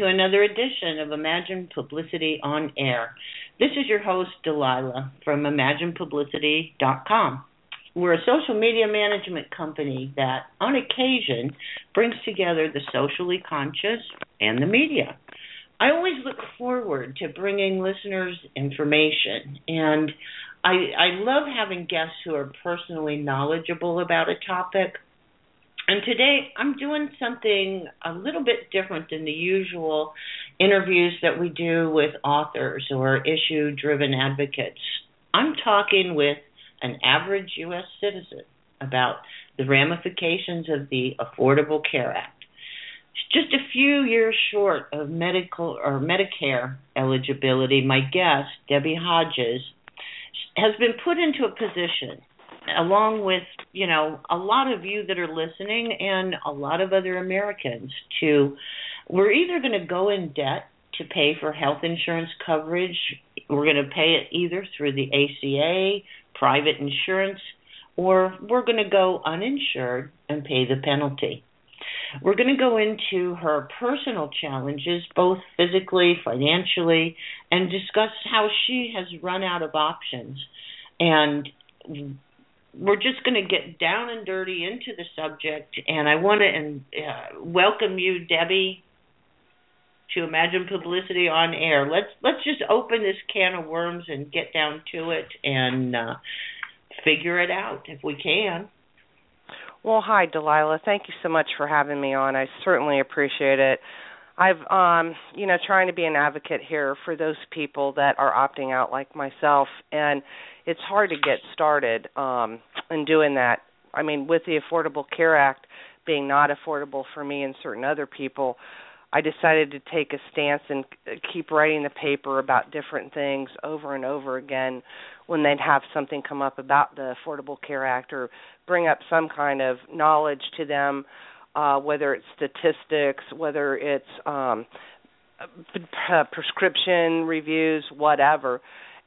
To another edition of Imagine Publicity on Air. This is your host, Delilah, from ImaginePublicity.com. We're a social media management company that, on occasion, brings together the socially conscious and the media. I always look forward to bringing listeners information, and I, I love having guests who are personally knowledgeable about a topic and today I'm doing something a little bit different than the usual interviews that we do with authors or issue driven advocates. I'm talking with an average U.S. citizen about the ramifications of the Affordable Care Act. Just a few years short of medical or Medicare eligibility, my guest, Debbie Hodges, has been put into a position along with you know a lot of you that are listening and a lot of other Americans to we're either going to go in debt to pay for health insurance coverage we're going to pay it either through the ACA private insurance or we're going to go uninsured and pay the penalty. We're going to go into her personal challenges, both physically, financially, and discuss how she has run out of options. And we're just going to get down and dirty into the subject, and I want to uh, welcome you, Debbie, to Imagine Publicity on Air. Let's let's just open this can of worms and get down to it and uh, figure it out if we can. Well, hi, Delilah. Thank you so much for having me on. I certainly appreciate it. I've um you know trying to be an advocate here for those people that are opting out like myself and it's hard to get started um in doing that. I mean, with the Affordable Care Act being not affordable for me and certain other people, I decided to take a stance and keep writing the paper about different things over and over again when they'd have something come up about the Affordable Care Act or bring up some kind of knowledge to them, uh, whether it's statistics, whether it's um, prescription reviews, whatever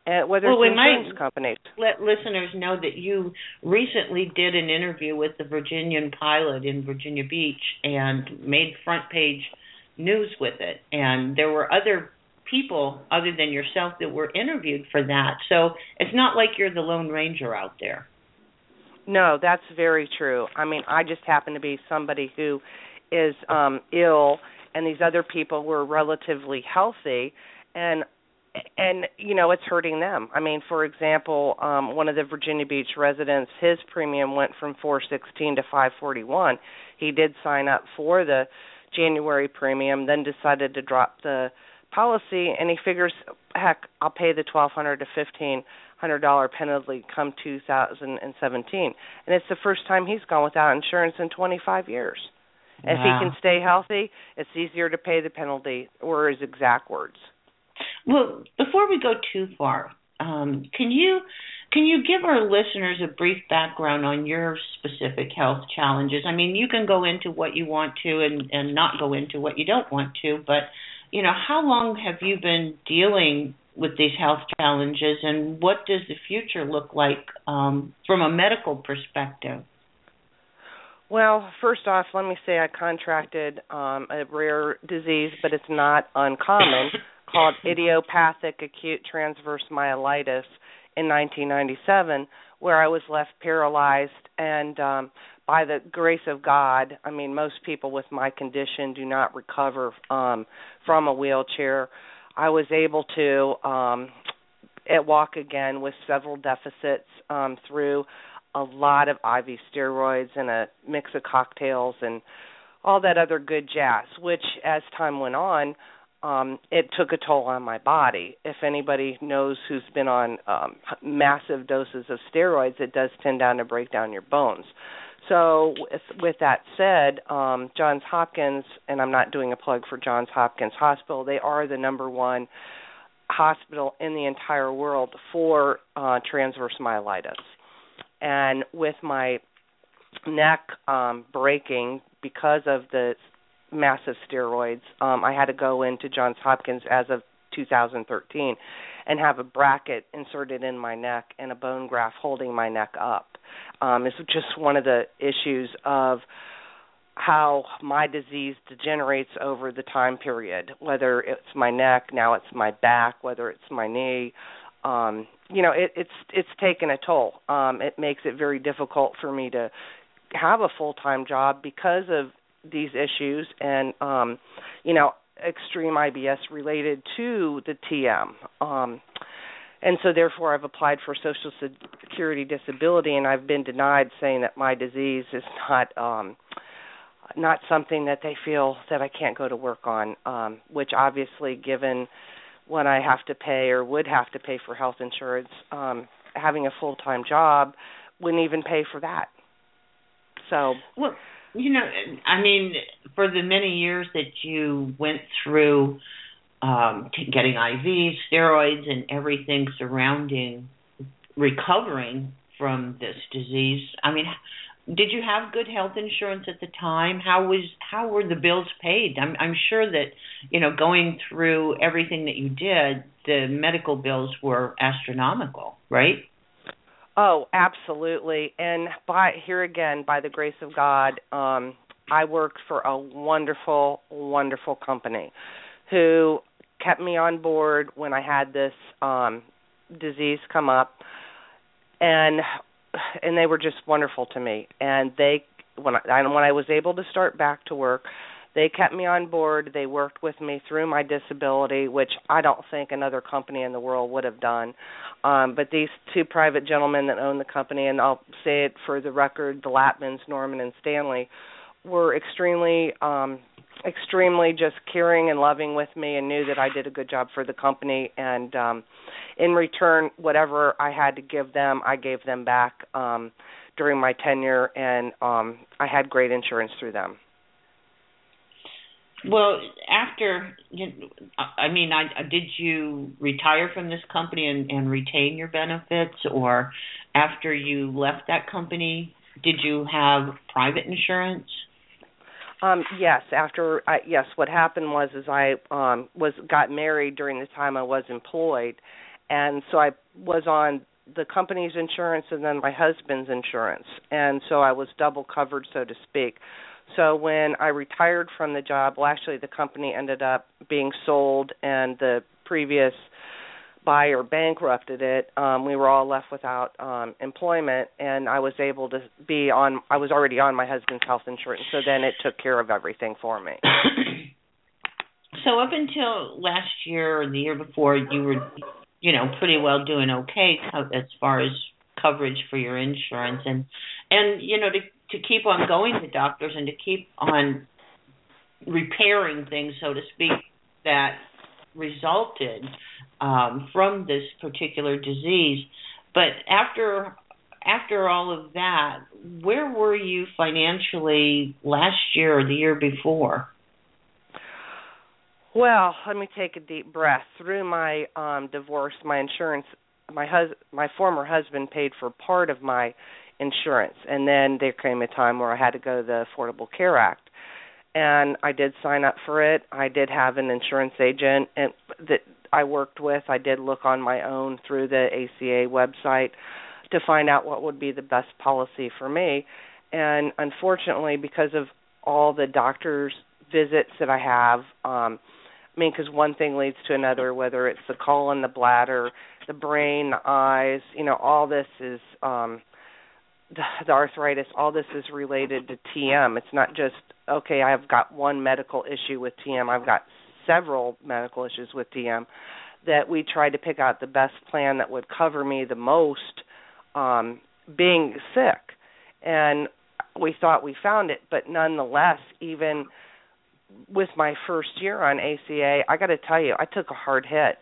uh, whether well, it's insurance companies. Let listeners know that you recently did an interview with the Virginian-Pilot in Virginia Beach and made front page news with it. And there were other people other than yourself that were interviewed for that. So it's not like you're the lone ranger out there. No, that's very true. I mean, I just happen to be somebody who is um ill and these other people were relatively healthy and and you know it's hurting them. I mean for example um one of the virginia beach residents his premium went from 416 to 541 he did sign up for the january premium then decided to drop the policy and he figures heck i'll pay the 1200 to 1500 dollar penalty come 2017 and it's the first time he's gone without insurance in 25 years. Wow. if he can stay healthy it's easier to pay the penalty or his exact words well, before we go too far, um, can you can you give our listeners a brief background on your specific health challenges? I mean, you can go into what you want to and and not go into what you don't want to, but you know, how long have you been dealing with these health challenges, and what does the future look like um, from a medical perspective? Well, first off, let me say I contracted um, a rare disease, but it's not uncommon called idiopathic acute transverse myelitis in 1997 where I was left paralyzed and um by the grace of God, I mean most people with my condition do not recover um from a wheelchair. I was able to um at walk again with several deficits um through a lot of IV steroids and a mix of cocktails and all that other good jazz, which as time went on, um it took a toll on my body. If anybody knows who's been on um massive doses of steroids, it does tend down to break down your bones. So with, with that said, um Johns Hopkins and I'm not doing a plug for Johns Hopkins Hospital, they are the number one hospital in the entire world for uh transverse myelitis. And with my neck um breaking because of the massive steroids. Um, I had to go into Johns Hopkins as of 2013 and have a bracket inserted in my neck and a bone graft holding my neck up. Um, it's just one of the issues of how my disease degenerates over the time period, whether it's my neck, now it's my back, whether it's my knee. Um, you know, it, it's it's taken a toll. Um, it makes it very difficult for me to have a full time job because of these issues and um you know extreme IBS related to the TM um and so therefore I've applied for social security disability and I've been denied saying that my disease is not um not something that they feel that I can't go to work on um which obviously given what I have to pay or would have to pay for health insurance um having a full-time job wouldn't even pay for that. So well you know, I mean, for the many years that you went through um, getting IVs, steroids, and everything surrounding recovering from this disease, I mean, did you have good health insurance at the time? How was how were the bills paid? I'm I'm sure that you know going through everything that you did, the medical bills were astronomical, right? Oh, absolutely. And by here again, by the grace of God, um, I worked for a wonderful, wonderful company who kept me on board when I had this um disease come up and and they were just wonderful to me and they when I when I was able to start back to work they kept me on board. They worked with me through my disability, which I don't think another company in the world would have done. Um, but these two private gentlemen that own the company, and I'll say it for the record, the Latmans, Norman and Stanley, were extremely um extremely just caring and loving with me and knew that I did a good job for the company and um in return whatever I had to give them I gave them back um during my tenure and um I had great insurance through them. Well, after I mean, I did you retire from this company and, and retain your benefits, or after you left that company, did you have private insurance? Um, yes, after I, yes, what happened was is I um was got married during the time I was employed, and so I was on the company's insurance and then my husband's insurance, and so I was double covered, so to speak. So when I retired from the job, well, actually, the company ended up being sold, and the previous buyer bankrupted it. Um, we were all left without um, employment, and I was able to be on. I was already on my husband's health insurance, so then it took care of everything for me. so up until last year or the year before, you were, you know, pretty well doing okay as far as coverage for your insurance, and and you know to to keep on going to doctors and to keep on repairing things, so to speak, that resulted um, from this particular disease. But after after all of that, where were you financially last year or the year before? Well, let me take a deep breath. Through my um divorce, my insurance my hus- my former husband paid for part of my insurance. And then there came a time where I had to go to the Affordable Care Act. And I did sign up for it. I did have an insurance agent and that I worked with. I did look on my own through the ACA website to find out what would be the best policy for me. And unfortunately, because of all the doctor's visits that I have, um, I mean, because one thing leads to another, whether it's the colon, the bladder, the brain, the eyes, you know, all this is um the, arthritis, all this is related to TM. It's not just okay. I've got one medical issue with TM. I've got several medical issues with TM. That we tried to pick out the best plan that would cover me the most, um, being sick, and we thought we found it. But nonetheless, even with my first year on ACA, I got to tell you, I took a hard hit.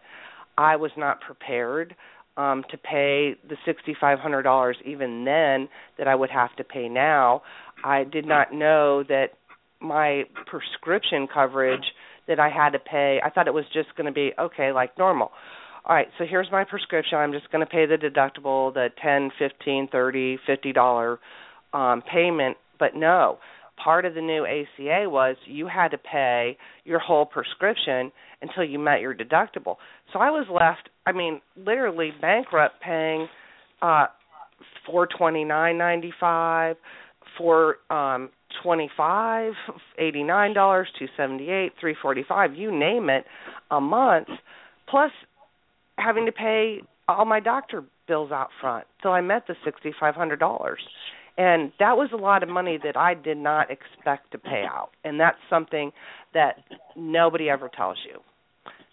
I was not prepared um to pay the $6500 even then that I would have to pay now. I did not know that my prescription coverage that I had to pay, I thought it was just going to be okay like normal. All right, so here's my prescription. I'm just going to pay the deductible, the 10, 15, 30, 50 dollar um payment, but no. Part of the new ACA was you had to pay your whole prescription until you met your deductible. So I was left, I mean, literally bankrupt paying uh four twenty nine ninety five, four um twenty five, eighty nine dollars, two seventy eight, three forty five, you name it, a month, plus having to pay all my doctor bills out front till I met the sixty five hundred dollars. And that was a lot of money that I did not expect to pay out. And that's something that nobody ever tells you.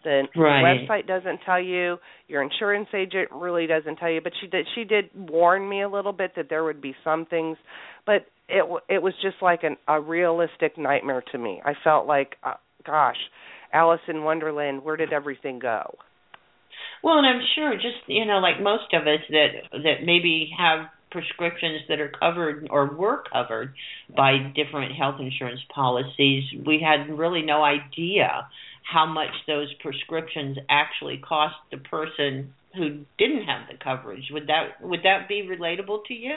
The right. website doesn't tell you. Your insurance agent really doesn't tell you. But she did. She did warn me a little bit that there would be some things, but it it was just like an, a realistic nightmare to me. I felt like, uh, gosh, Alice in Wonderland. Where did everything go? Well, and I'm sure, just you know, like most of us that that maybe have prescriptions that are covered or were covered by different health insurance policies, we had really no idea how much those prescriptions actually cost the person who didn't have the coverage. Would that would that be relatable to you?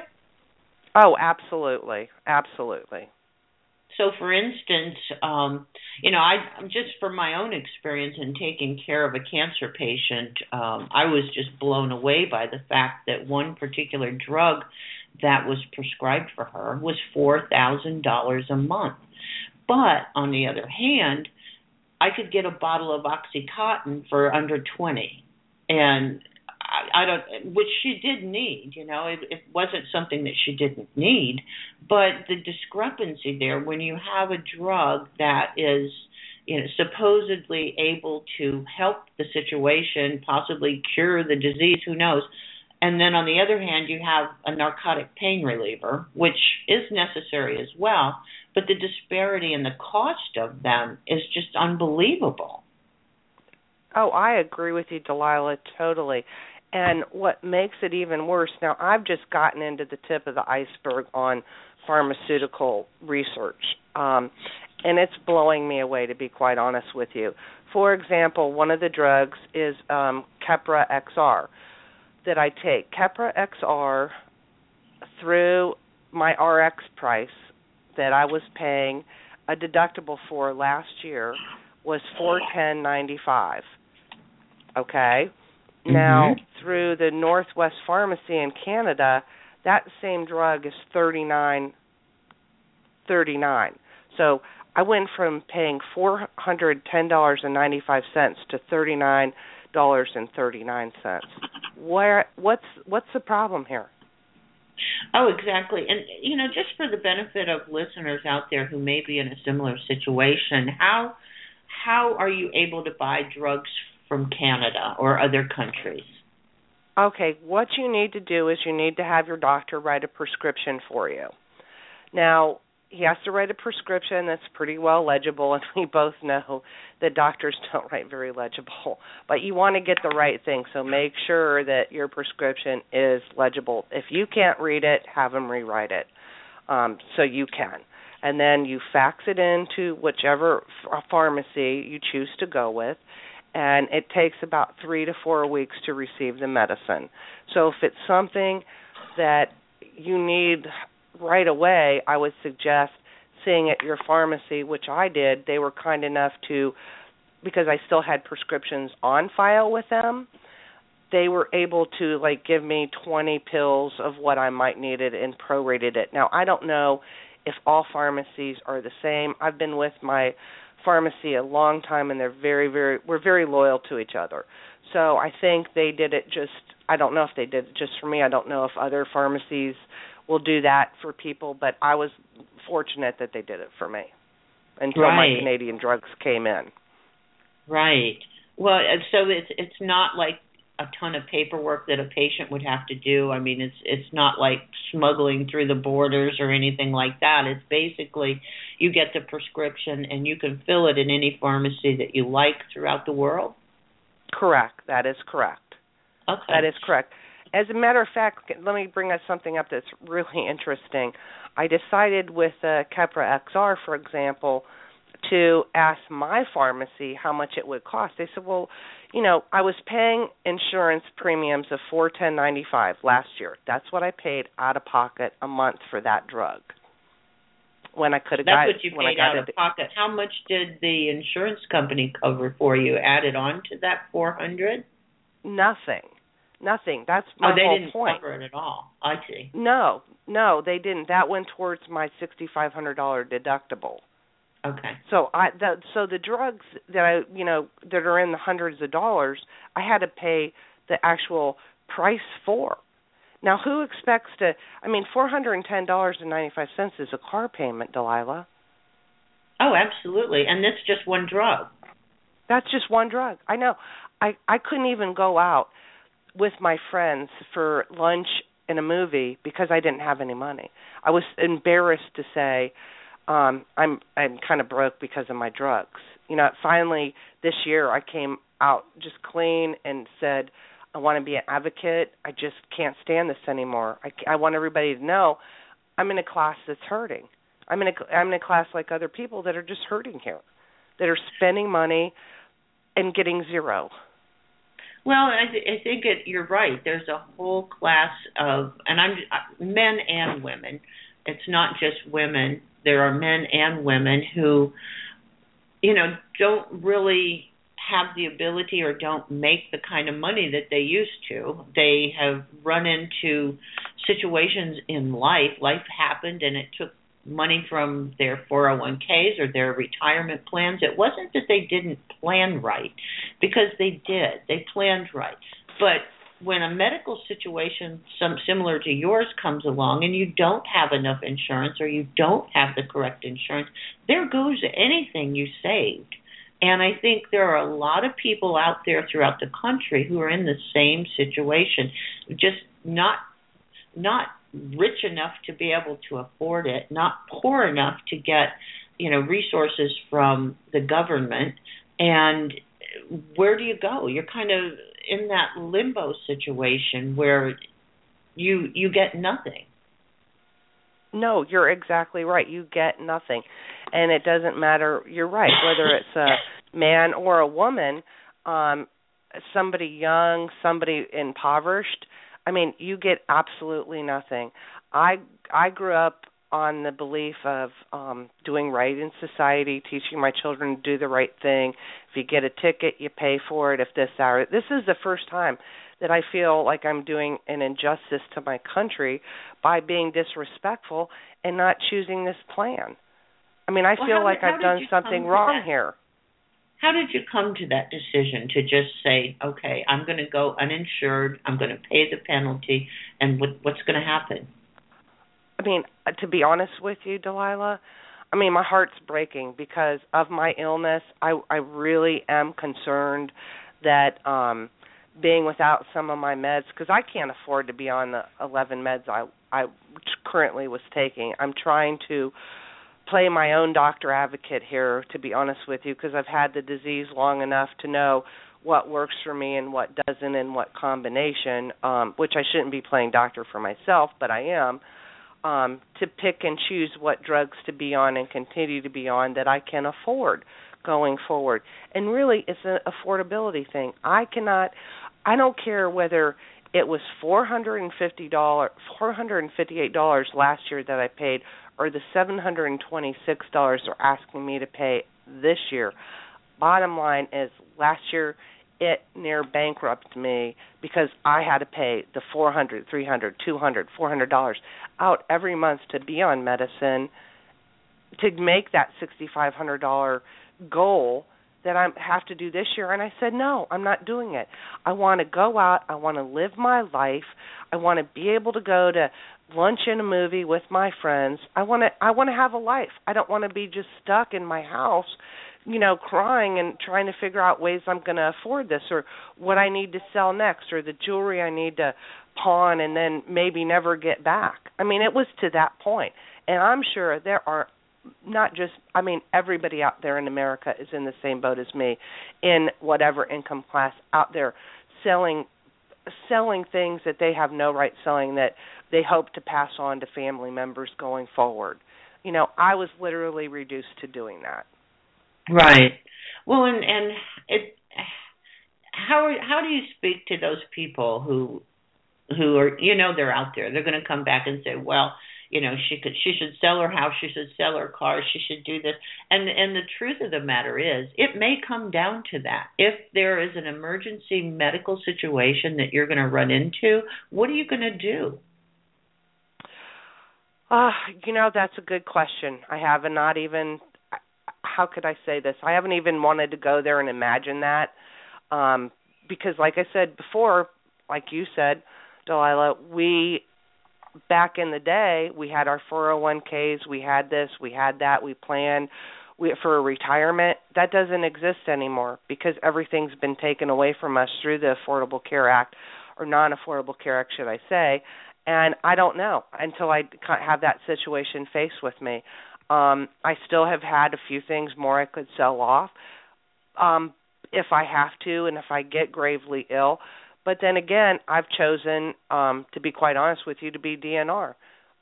Oh, absolutely, absolutely. So, for instance, um, you know, I just from my own experience in taking care of a cancer patient, um, I was just blown away by the fact that one particular drug that was prescribed for her was four thousand dollars a month. But on the other hand, I could get a bottle of OxyContin for under twenty, and I, don't, which she did need. You know, it, it wasn't something that she didn't need, but the discrepancy there when you have a drug that is, you know, supposedly able to help the situation, possibly cure the disease. Who knows? And then on the other hand, you have a narcotic pain reliever, which is necessary as well, but the disparity in the cost of them is just unbelievable. Oh, I agree with you, Delilah, totally. And what makes it even worse, now I've just gotten into the tip of the iceberg on pharmaceutical research. Um, and it's blowing me away to be quite honest with you. For example, one of the drugs is um Keppra XR that I take. Keppra XR through my RX price that I was paying a deductible for last year was 410.95. Okay? Mm-hmm. Now, through the Northwest Pharmacy in Canada, that same drug is thirty nine thirty nine. So I went from paying four hundred ten dollars and ninety five cents to thirty nine dollars and thirty nine cents. Where what's what's the problem here? Oh, exactly. And you know, just for the benefit of listeners out there who may be in a similar situation, how how are you able to buy drugs from Canada or other countries? Okay, what you need to do is you need to have your doctor write a prescription for you. Now, he has to write a prescription that's pretty well legible, and we both know that doctors don't write very legible. But you want to get the right thing, so make sure that your prescription is legible. If you can't read it, have him rewrite it um, so you can. And then you fax it into whichever pharmacy you choose to go with, and it takes about three to four weeks to receive the medicine. So if it's something that you need right away, I would suggest seeing at your pharmacy, which I did. They were kind enough to, because I still had prescriptions on file with them. They were able to like give me 20 pills of what I might needed and prorated it. Now I don't know if all pharmacies are the same. I've been with my pharmacy a long time and they're very very we're very loyal to each other so i think they did it just i don't know if they did it just for me i don't know if other pharmacies will do that for people, but I was fortunate that they did it for me until right. my Canadian drugs came in. Right. Well, so it's it's not like a ton of paperwork that a patient would have to do. I mean, it's it's not like smuggling through the borders or anything like that. It's basically you get the prescription and you can fill it in any pharmacy that you like throughout the world. Correct. That is correct. Okay. That is correct. As a matter of fact, let me bring us something up that's really interesting. I decided with uh, Keppra XR, for example, to ask my pharmacy how much it would cost. They said, "Well, you know, I was paying insurance premiums of four ten ninety five last year. That's what I paid out of pocket a month for that drug." When I could have That's got what you when I paid got out of pocket. How much did the insurance company cover for you? Added on to that four hundred? nothing, nothing. That's oh, my Oh, they whole didn't point. cover it at all. I see. No, no, they didn't. That went towards my sixty five hundred dollar deductible. Okay. So I that so the drugs that I you know that are in the hundreds of dollars, I had to pay the actual price for. Now who expects to I mean four hundred and ten dollars and ninety five cents is a car payment, Delilah. Oh, absolutely. And that's just one drug. That's just one drug. I know. I I couldn't even go out with my friends for lunch and a movie because I didn't have any money. I was embarrassed to say um I'm I'm kind of broke because of my drugs. You know, finally this year I came out just clean and said I want to be an advocate. I just can't stand this anymore. I I want everybody to know I'm in a class that's hurting. I'm in a I'm in a class like other people that are just hurting here. That are spending money and getting zero. Well, I, th- I think it, you're right. There's a whole class of, and I'm uh, men and women. It's not just women. There are men and women who, you know, don't really have the ability or don't make the kind of money that they used to. They have run into situations in life. Life happened, and it took money from their 401ks or their retirement plans. It wasn't that they didn't plan right, because they did. They planned right. But when a medical situation some similar to yours comes along and you don't have enough insurance or you don't have the correct insurance, there goes anything you saved. And I think there are a lot of people out there throughout the country who are in the same situation, just not not rich enough to be able to afford it, not poor enough to get, you know, resources from the government. And where do you go? You're kind of in that limbo situation where you you get nothing. No, you're exactly right. You get nothing. And it doesn't matter, you're right, whether it's a man or a woman, um somebody young, somebody impoverished, I mean, you get absolutely nothing. I I grew up on the belief of um doing right in society, teaching my children to do the right thing. If you get a ticket, you pay for it. If this hour, this is the first time that I feel like I'm doing an injustice to my country by being disrespectful and not choosing this plan. I mean, I Well, feel how like how I've done something wrong that? here. How did you come to that decision to just say, okay, I'm going to go uninsured, I'm going to pay the penalty, and what, what's going to happen? I mean, uh, to be honest with you, Delilah, I mean, my heart's breaking because of my illness. I I really am concerned that um being without some of my meds because I can't afford to be on the 11 meds I I currently was taking. I'm trying to play my own doctor advocate here to be honest with you because I've had the disease long enough to know what works for me and what doesn't and what combination um which I shouldn't be playing doctor for myself but I am um to pick and choose what drugs to be on and continue to be on that I can afford going forward. And really it's an affordability thing. I cannot I don't care whether it was four hundred and fifty dollars four hundred and fifty eight dollars last year that I paid or the seven hundred and twenty six dollars they're asking me to pay this year. Bottom line is last year it near bankrupted me because I had to pay the four hundred, three hundred, two hundred, four hundred dollars out every month to be on medicine to make that sixty five hundred dollar goal that I have to do this year and I said no, I'm not doing it. I want to go out, I want to live my life. I want to be able to go to lunch and a movie with my friends. I want to I want to have a life. I don't want to be just stuck in my house, you know, crying and trying to figure out ways I'm going to afford this or what I need to sell next or the jewelry I need to pawn and then maybe never get back. I mean, it was to that point. And I'm sure there are not just I mean everybody out there in America is in the same boat as me in whatever income class out there selling selling things that they have no right selling that they hope to pass on to family members going forward. You know, I was literally reduced to doing that. Right. Well, and and it how how do you speak to those people who who are you know they're out there. They're going to come back and say, "Well, you know she could she should sell her house she should sell her car she should do this and and the truth of the matter is it may come down to that if there is an emergency medical situation that you're going to run into what are you going to do uh you know that's a good question i have not even how could i say this i haven't even wanted to go there and imagine that um because like i said before like you said delilah we back in the day, we had our 401ks, we had this, we had that, we planned we, for a retirement. That doesn't exist anymore because everything's been taken away from us through the Affordable Care Act or non-Affordable Care Act, should I say? And I don't know until I have that situation faced with me. Um, I still have had a few things more I could sell off um, if I have to, and if I get gravely ill. But then again, I've chosen, um, to be quite honest with you, to be DNR.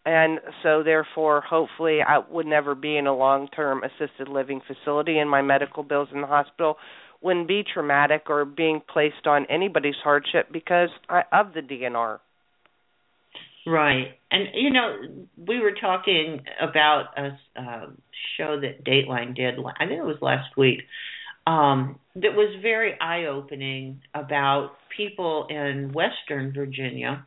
And so, therefore, hopefully, I would never be in a long term assisted living facility, and my medical bills in the hospital wouldn't be traumatic or being placed on anybody's hardship because I, of the DNR. Right. And, you know, we were talking about a uh, show that Dateline did, I think it was last week, um, that was very eye opening about people in Western Virginia.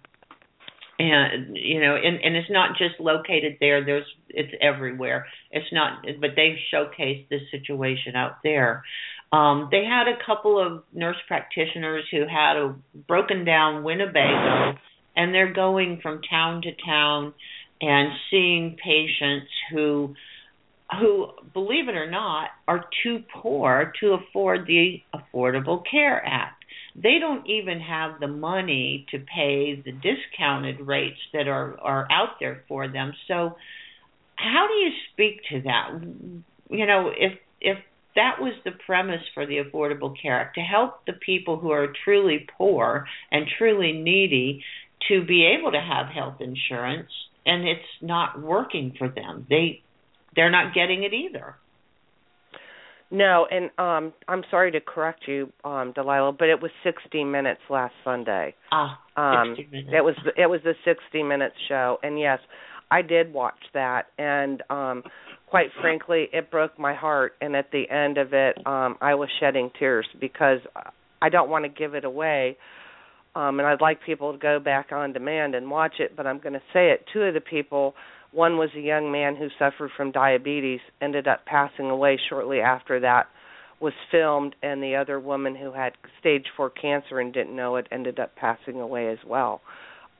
And you know, and, and it's not just located there. There's it's everywhere. It's not, but they showcased this situation out there. Um, they had a couple of nurse practitioners who had a broken down Winnebago, and they're going from town to town and seeing patients who who, believe it or not, are too poor to afford the Affordable Care Act. They don't even have the money to pay the discounted rates that are are out there for them. So, how do you speak to that? You know, if if that was the premise for the Affordable Care Act to help the people who are truly poor and truly needy to be able to have health insurance and it's not working for them. They they're not getting it either. No, and um I'm sorry to correct you, um, Delilah, but it was 60 minutes last Sunday. Ah, um, 60 minutes. It was it was the 60 minutes show, and yes, I did watch that, and um quite frankly, it broke my heart. And at the end of it, um I was shedding tears because I don't want to give it away. Um and I'd like people to go back on demand and watch it, but I'm going to say it. Two of the people one was a young man who suffered from diabetes, ended up passing away shortly after that was filmed, and the other woman who had stage four cancer and didn't know it ended up passing away as well,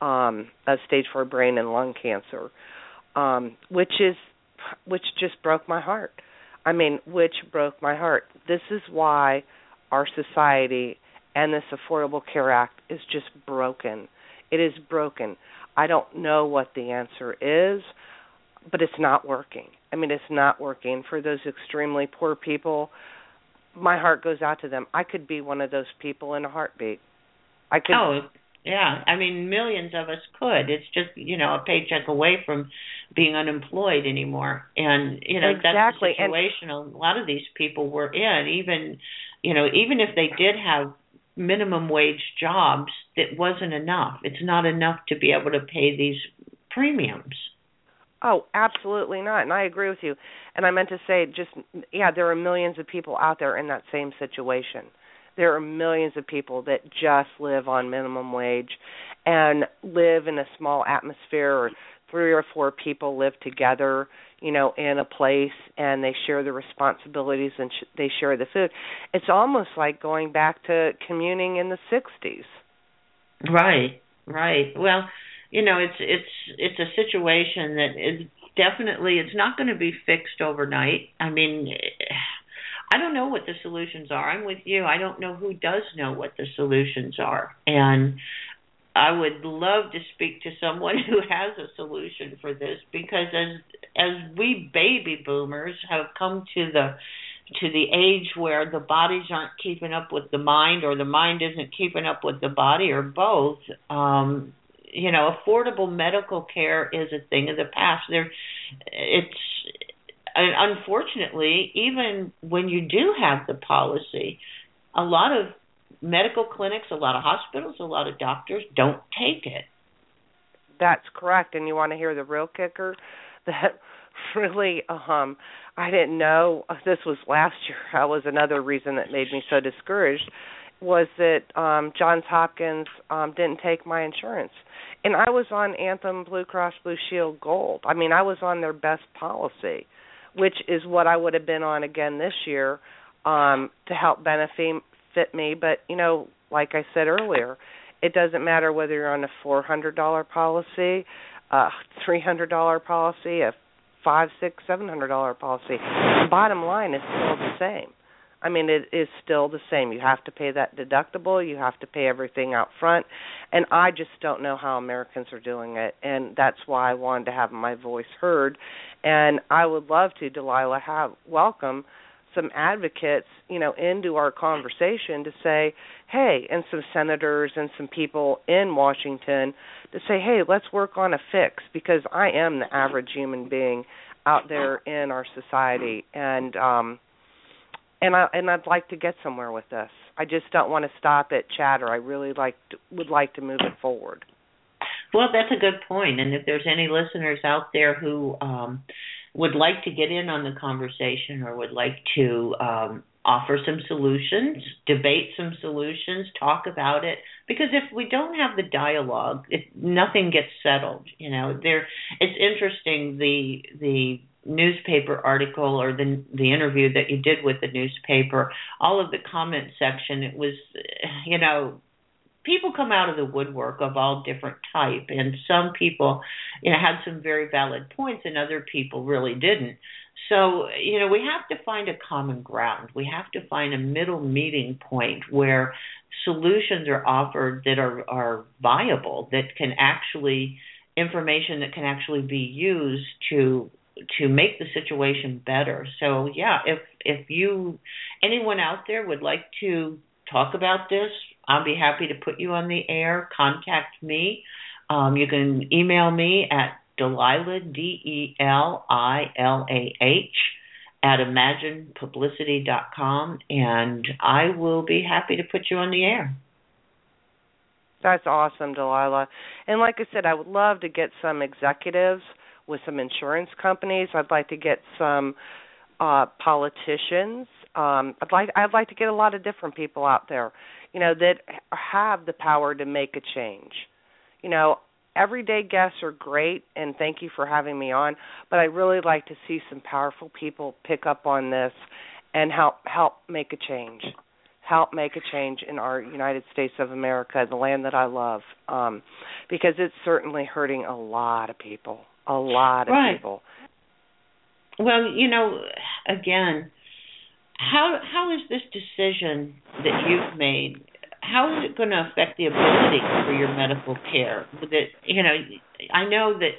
um, of stage four brain and lung cancer, um, which is which just broke my heart. I mean, which broke my heart. This is why our society and this Affordable Care Act is just broken. It is broken. I don't know what the answer is, but it's not working. I mean, it's not working for those extremely poor people. My heart goes out to them. I could be one of those people in a heartbeat. I could. Oh, yeah. I mean, millions of us could. It's just you know a paycheck away from being unemployed anymore, and you know exactly. that's the situation and, a lot of these people were in. Even you know, even if they did have minimum wage jobs, that wasn't enough. It's not enough to be able to pay these premiums. Oh, absolutely not. And I agree with you. And I meant to say just yeah, there are millions of people out there in that same situation. There are millions of people that just live on minimum wage and live in a small atmosphere or three or four people live together, you know, in a place and they share the responsibilities and sh- they share the food. It's almost like going back to communing in the 60s. Right. Right. Well, you know, it's it's it's a situation that is definitely it's not going to be fixed overnight. I mean, I don't know what the solutions are. I'm with you. I don't know who does know what the solutions are. And I would love to speak to someone who has a solution for this because as as we baby boomers have come to the to the age where the bodies aren't keeping up with the mind or the mind isn't keeping up with the body or both um you know affordable medical care is a thing of the past. There it's unfortunately even when you do have the policy a lot of medical clinics a lot of hospitals a lot of doctors don't take it that's correct and you want to hear the real kicker that really um I didn't know this was last year. That was another reason that made me so discouraged was that um Johns Hopkins um didn't take my insurance. And I was on Anthem Blue Cross Blue Shield Gold. I mean, I was on their best policy, which is what I would have been on again this year um to help benefit fit me, but you know, like I said earlier, it doesn't matter whether you're on a $400 policy, a $300 policy, a five, six, seven hundred dollar policy. The bottom line is still the same. I mean, it is still the same. You have to pay that deductible. You have to pay everything out front, and I just don't know how Americans are doing it, and that's why I wanted to have my voice heard. And I would love to, Delilah, have welcome some advocates, you know, into our conversation to say, hey, and some senators and some people in Washington to say, hey, let's work on a fix because I am the average human being out there in our society and um and I and I'd like to get somewhere with this. I just don't want to stop at chatter. I really like to, would like to move it forward. Well, that's a good point. And if there's any listeners out there who um would like to get in on the conversation or would like to um, offer some solutions, debate some solutions, talk about it. Because if we don't have the dialogue, if nothing gets settled. You know, there. It's interesting the the newspaper article or the the interview that you did with the newspaper. All of the comment section, it was, you know, people come out of the woodwork of all different type and some people you know had some very valid points and other people really didn't. So you know we have to find a common ground. We have to find a middle meeting point where solutions are offered that are are viable that can actually information that can actually be used to to make the situation better. So yeah if if you anyone out there would like to talk about this I'll be happy to put you on the air. Contact me. Um, you can email me at Delilah, D E L I L A H, at imaginepublicity.com, and I will be happy to put you on the air. That's awesome, Delilah. And like I said, I would love to get some executives with some insurance companies. I'd like to get some uh politicians. Um I'd like I'd like to get a lot of different people out there you know, that have the power to make a change. You know, everyday guests are great and thank you for having me on, but I really like to see some powerful people pick up on this and help help make a change. Help make a change in our United States of America, the land that I love. Um because it's certainly hurting a lot of people. A lot of right. people. Well, you know, again, how how is this decision that you've made? How is it going to affect the ability for your medical care? That you know, I know that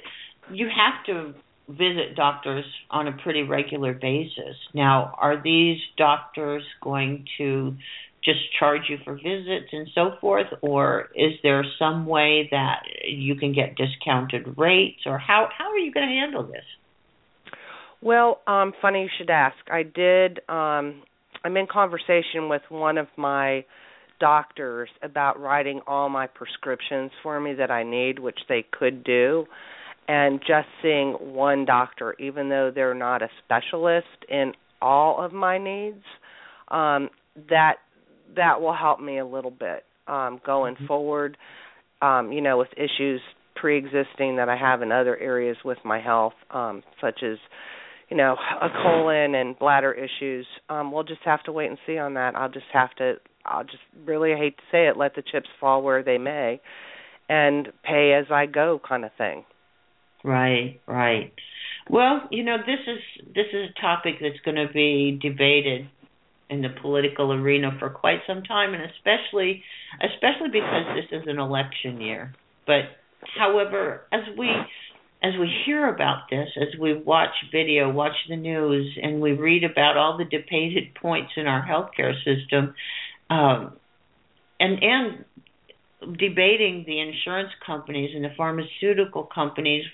you have to visit doctors on a pretty regular basis. Now, are these doctors going to just charge you for visits and so forth, or is there some way that you can get discounted rates, or how how are you going to handle this? Well, um, funny you should ask. I did. Um, I'm in conversation with one of my doctors about writing all my prescriptions for me that I need, which they could do, and just seeing one doctor, even though they're not a specialist in all of my needs. Um, that that will help me a little bit um, going mm-hmm. forward. Um, you know, with issues pre-existing that I have in other areas with my health, um, such as you know, a colon and bladder issues. Um, we'll just have to wait and see on that. I'll just have to I'll just really hate to say it, let the chips fall where they may. and pay as I go kind of thing. Right, right. Well, you know, this is this is a topic that's going to be debated in the political arena for quite some time and especially especially because this is an election year. But however, as we as we hear about this, as we watch video, watch the news, and we read about all the debated points in our healthcare system, um, and and debating the insurance companies and the pharmaceutical companies,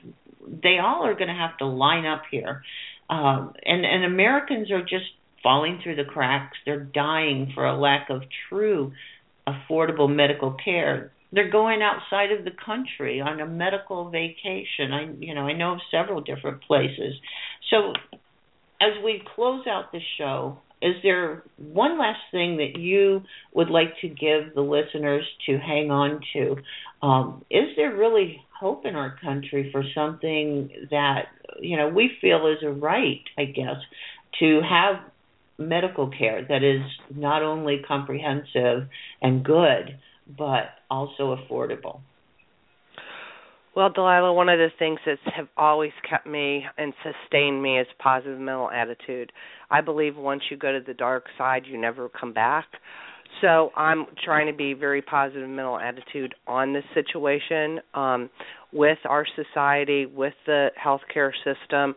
they all are going to have to line up here, um, and and Americans are just falling through the cracks. They're dying for a lack of true affordable medical care they're going outside of the country on a medical vacation. I you know, I know of several different places. So as we close out the show, is there one last thing that you would like to give the listeners to hang on to? Um, is there really hope in our country for something that you know we feel is a right, I guess, to have medical care that is not only comprehensive and good, but also affordable. Well, Delilah, one of the things that have always kept me and sustained me is positive mental attitude. I believe once you go to the dark side, you never come back. So I'm trying to be very positive mental attitude on this situation um, with our society, with the healthcare system,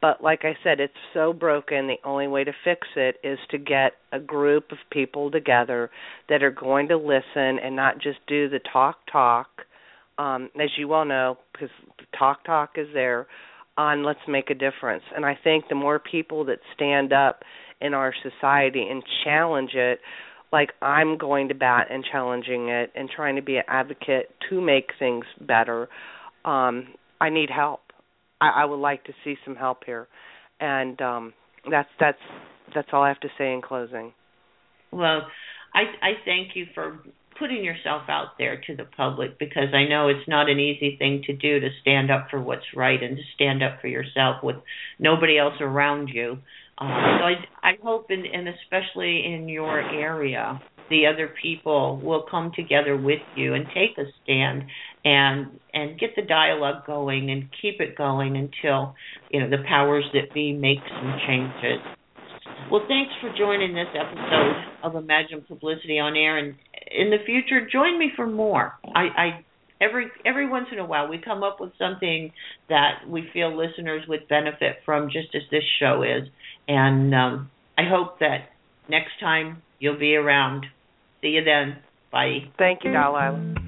but like I said, it's so broken. The only way to fix it is to get a group of people together that are going to listen and not just do the talk talk. Um, as you well know, because talk talk is there on let's make a difference. And I think the more people that stand up in our society and challenge it, like I'm going to bat and challenging it and trying to be an advocate to make things better, um, I need help I, I would like to see some help here, and um, that's that's that's all I have to say in closing. Well, I I thank you for putting yourself out there to the public because I know it's not an easy thing to do to stand up for what's right and to stand up for yourself with nobody else around you. Uh, so I I hope and and especially in your area the other people will come together with you and take a stand and and get the dialogue going and keep it going until you know the powers that be make some changes. Well, thanks for joining this episode of Imagine Publicity on Air, and in the future, join me for more. I, I every every once in a while we come up with something that we feel listeners would benefit from, just as this show is, and um, I hope that next time you'll be around. See you then. Bye. Thank you, Delilah.